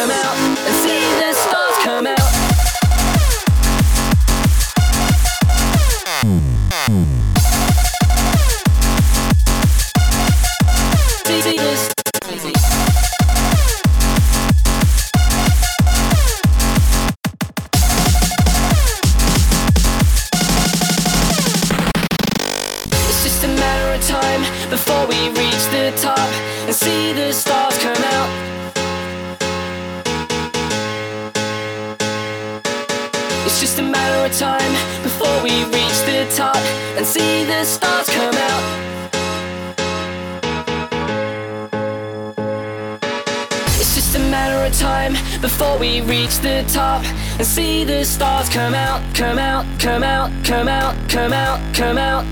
them out. and see the stars come out, come out, come out, come out, come out, come out.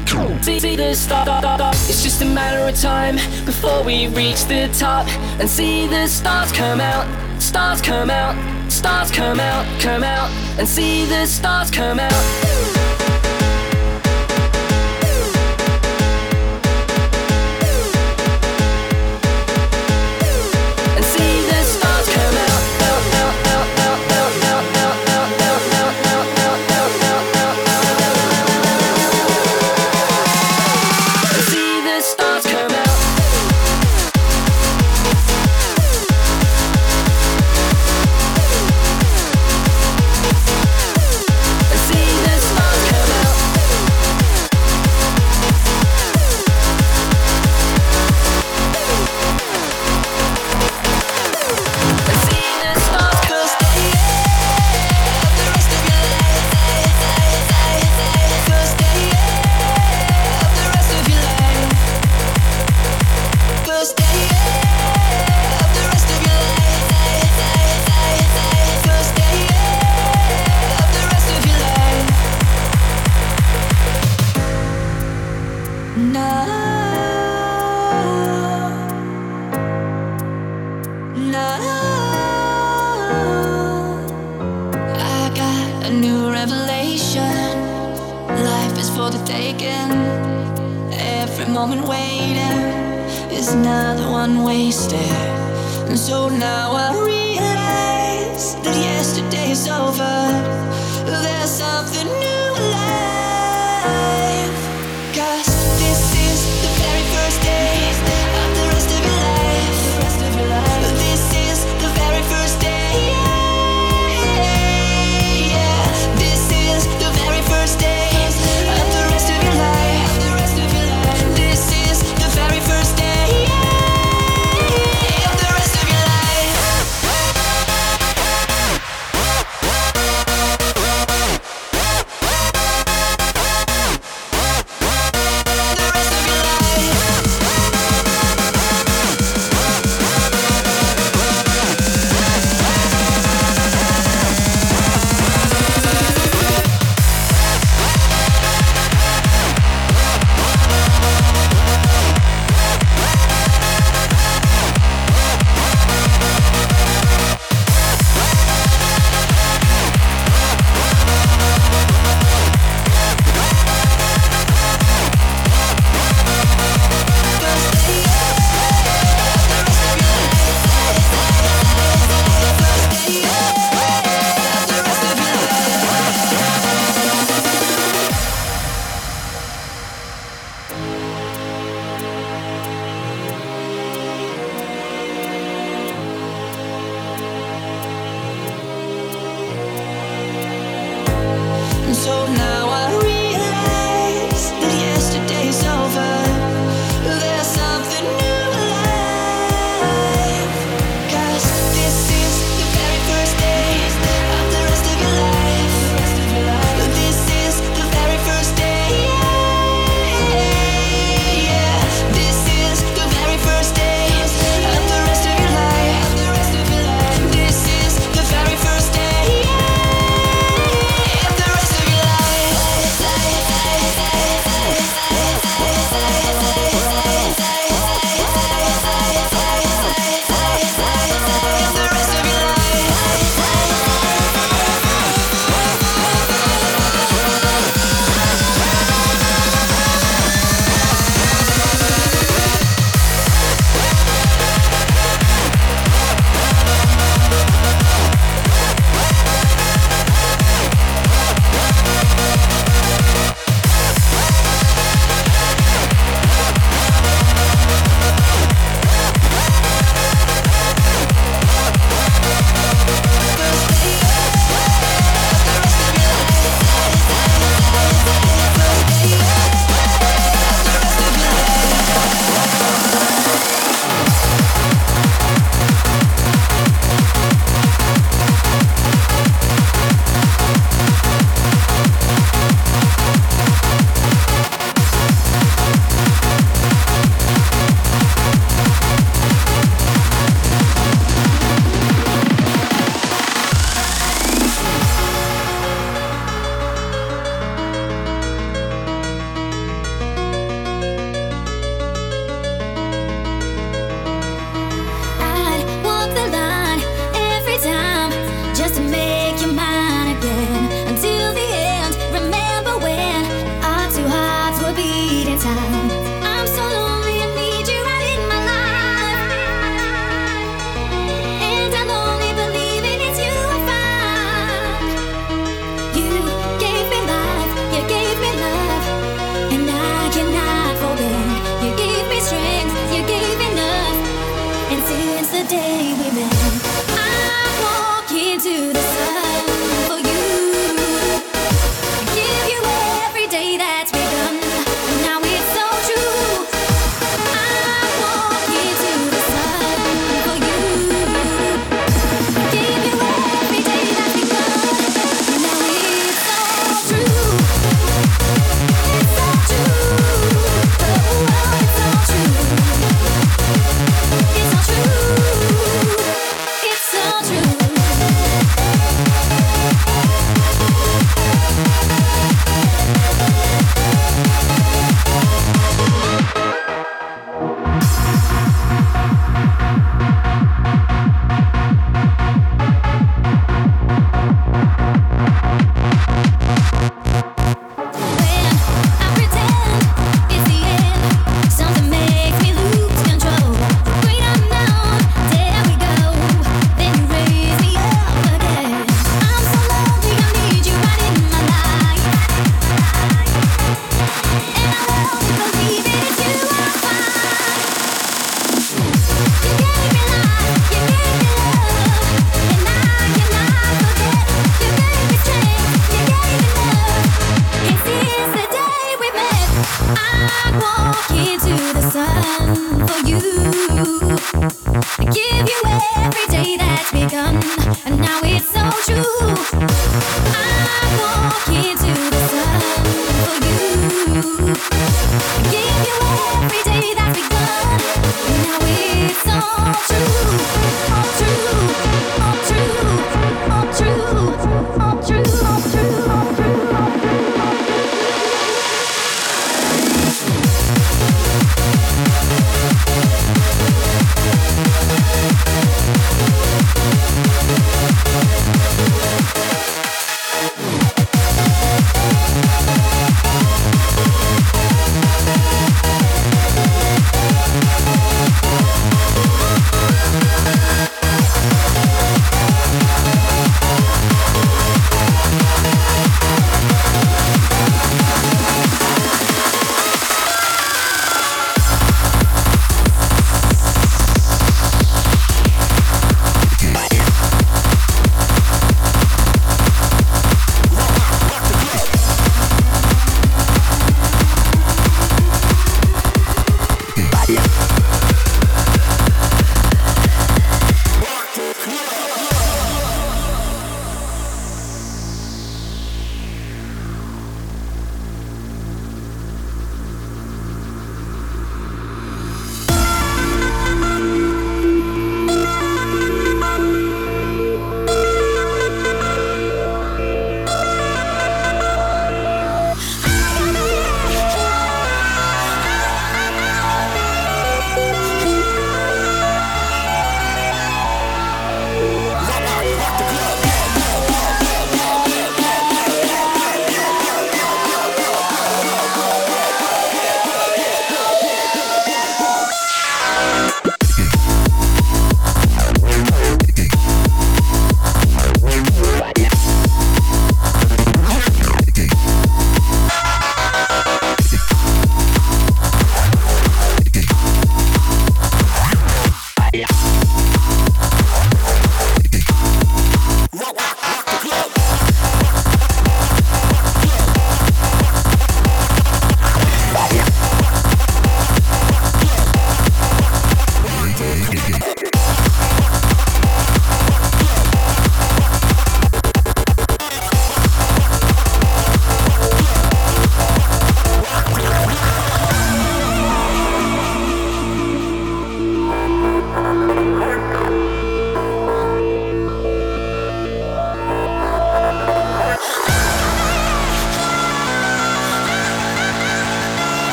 See, see the stars. It's just a matter of time before we reach the top and see the stars come out, stars come out, stars come out, come out, and see the stars come out.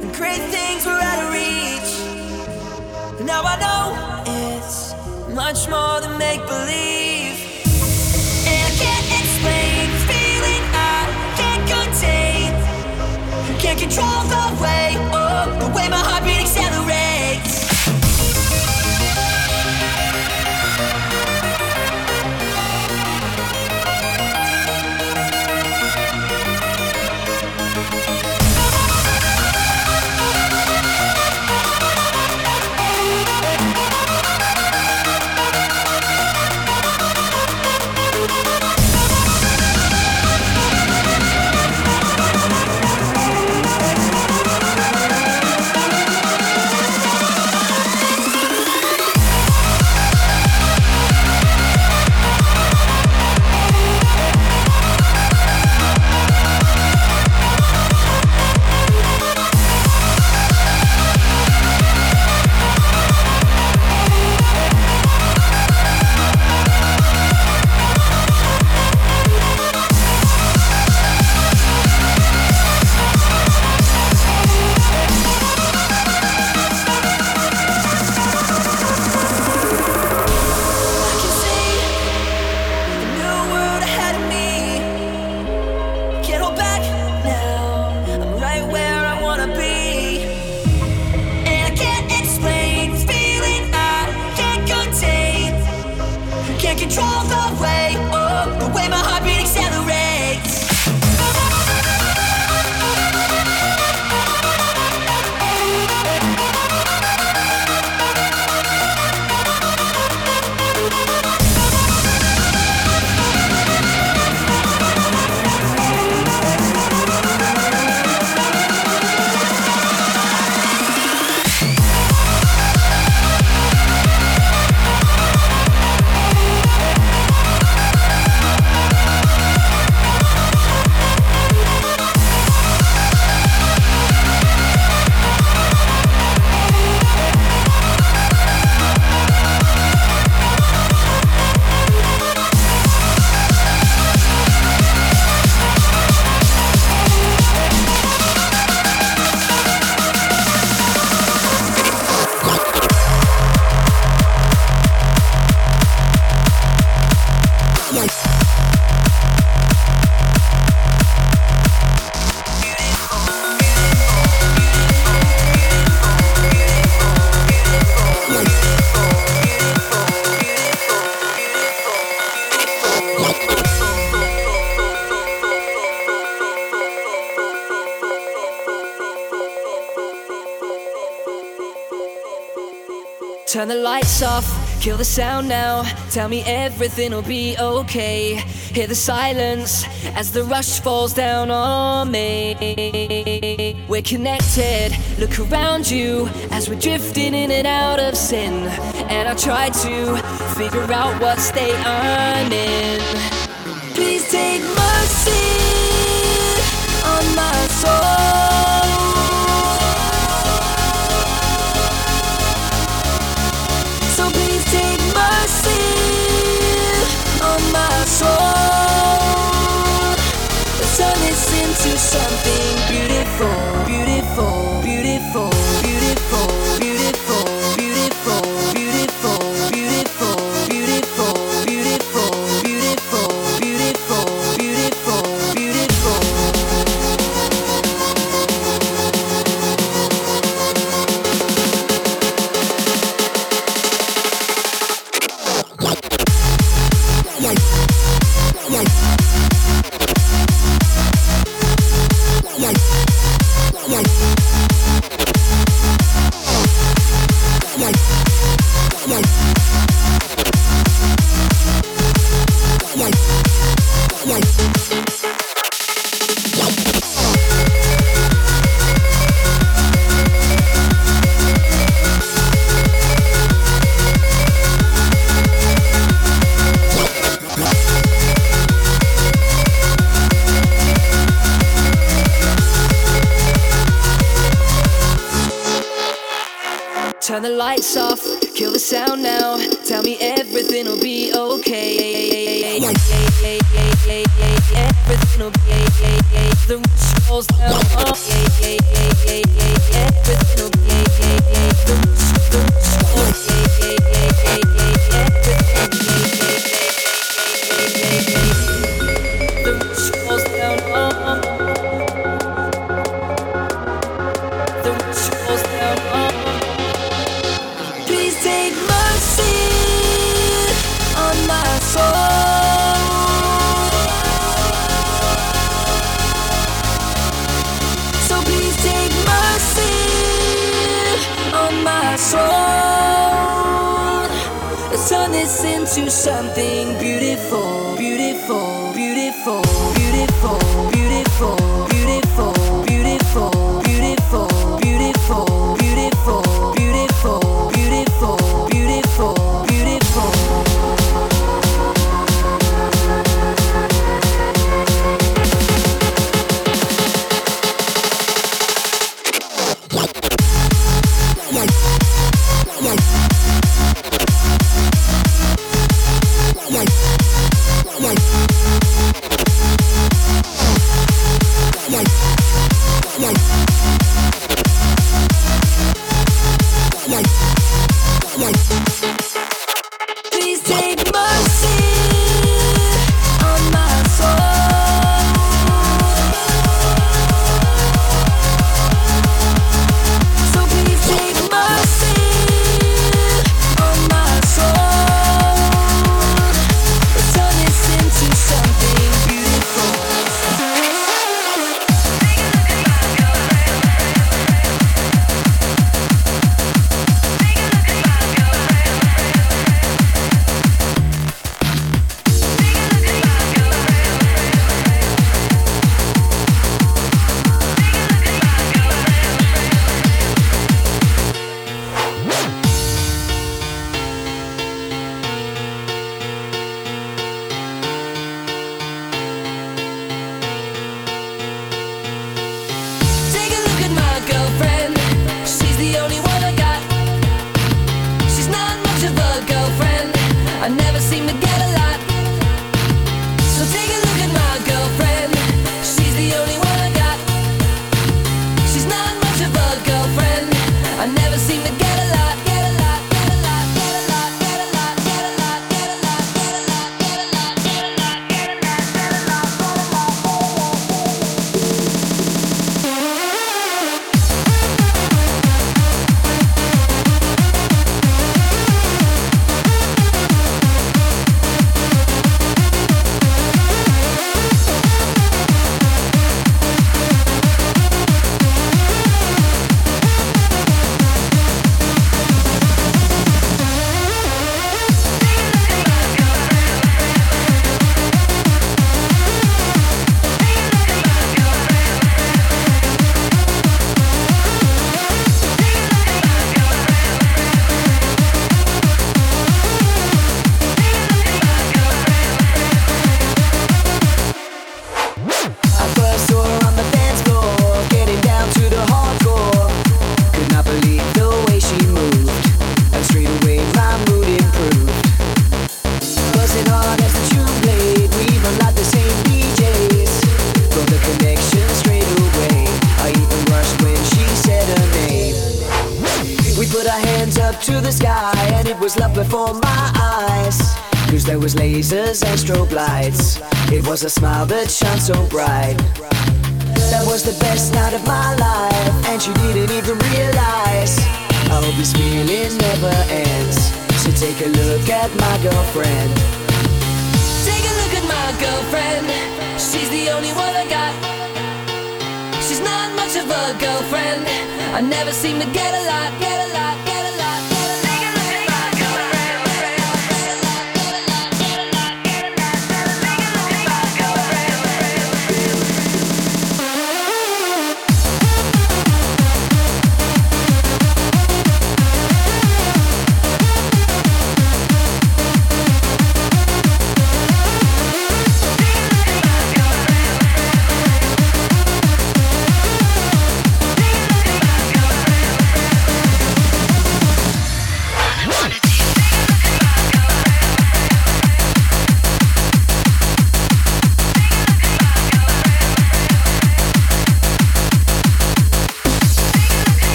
Great things were out of reach. Now I know it's much more than make believe. And I can't explain the feeling I can't contain. Can't control the way, lights off, kill the sound now. Tell me everything will be okay. Hear the silence as the rush falls down on me. We're connected, look around you as we're drifting in and out of sin. And I try to figure out what state I'm in. Please take mercy on my soul. Into something beautiful, beautiful, beautiful, beautiful, beautiful. Was a smile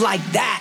like that.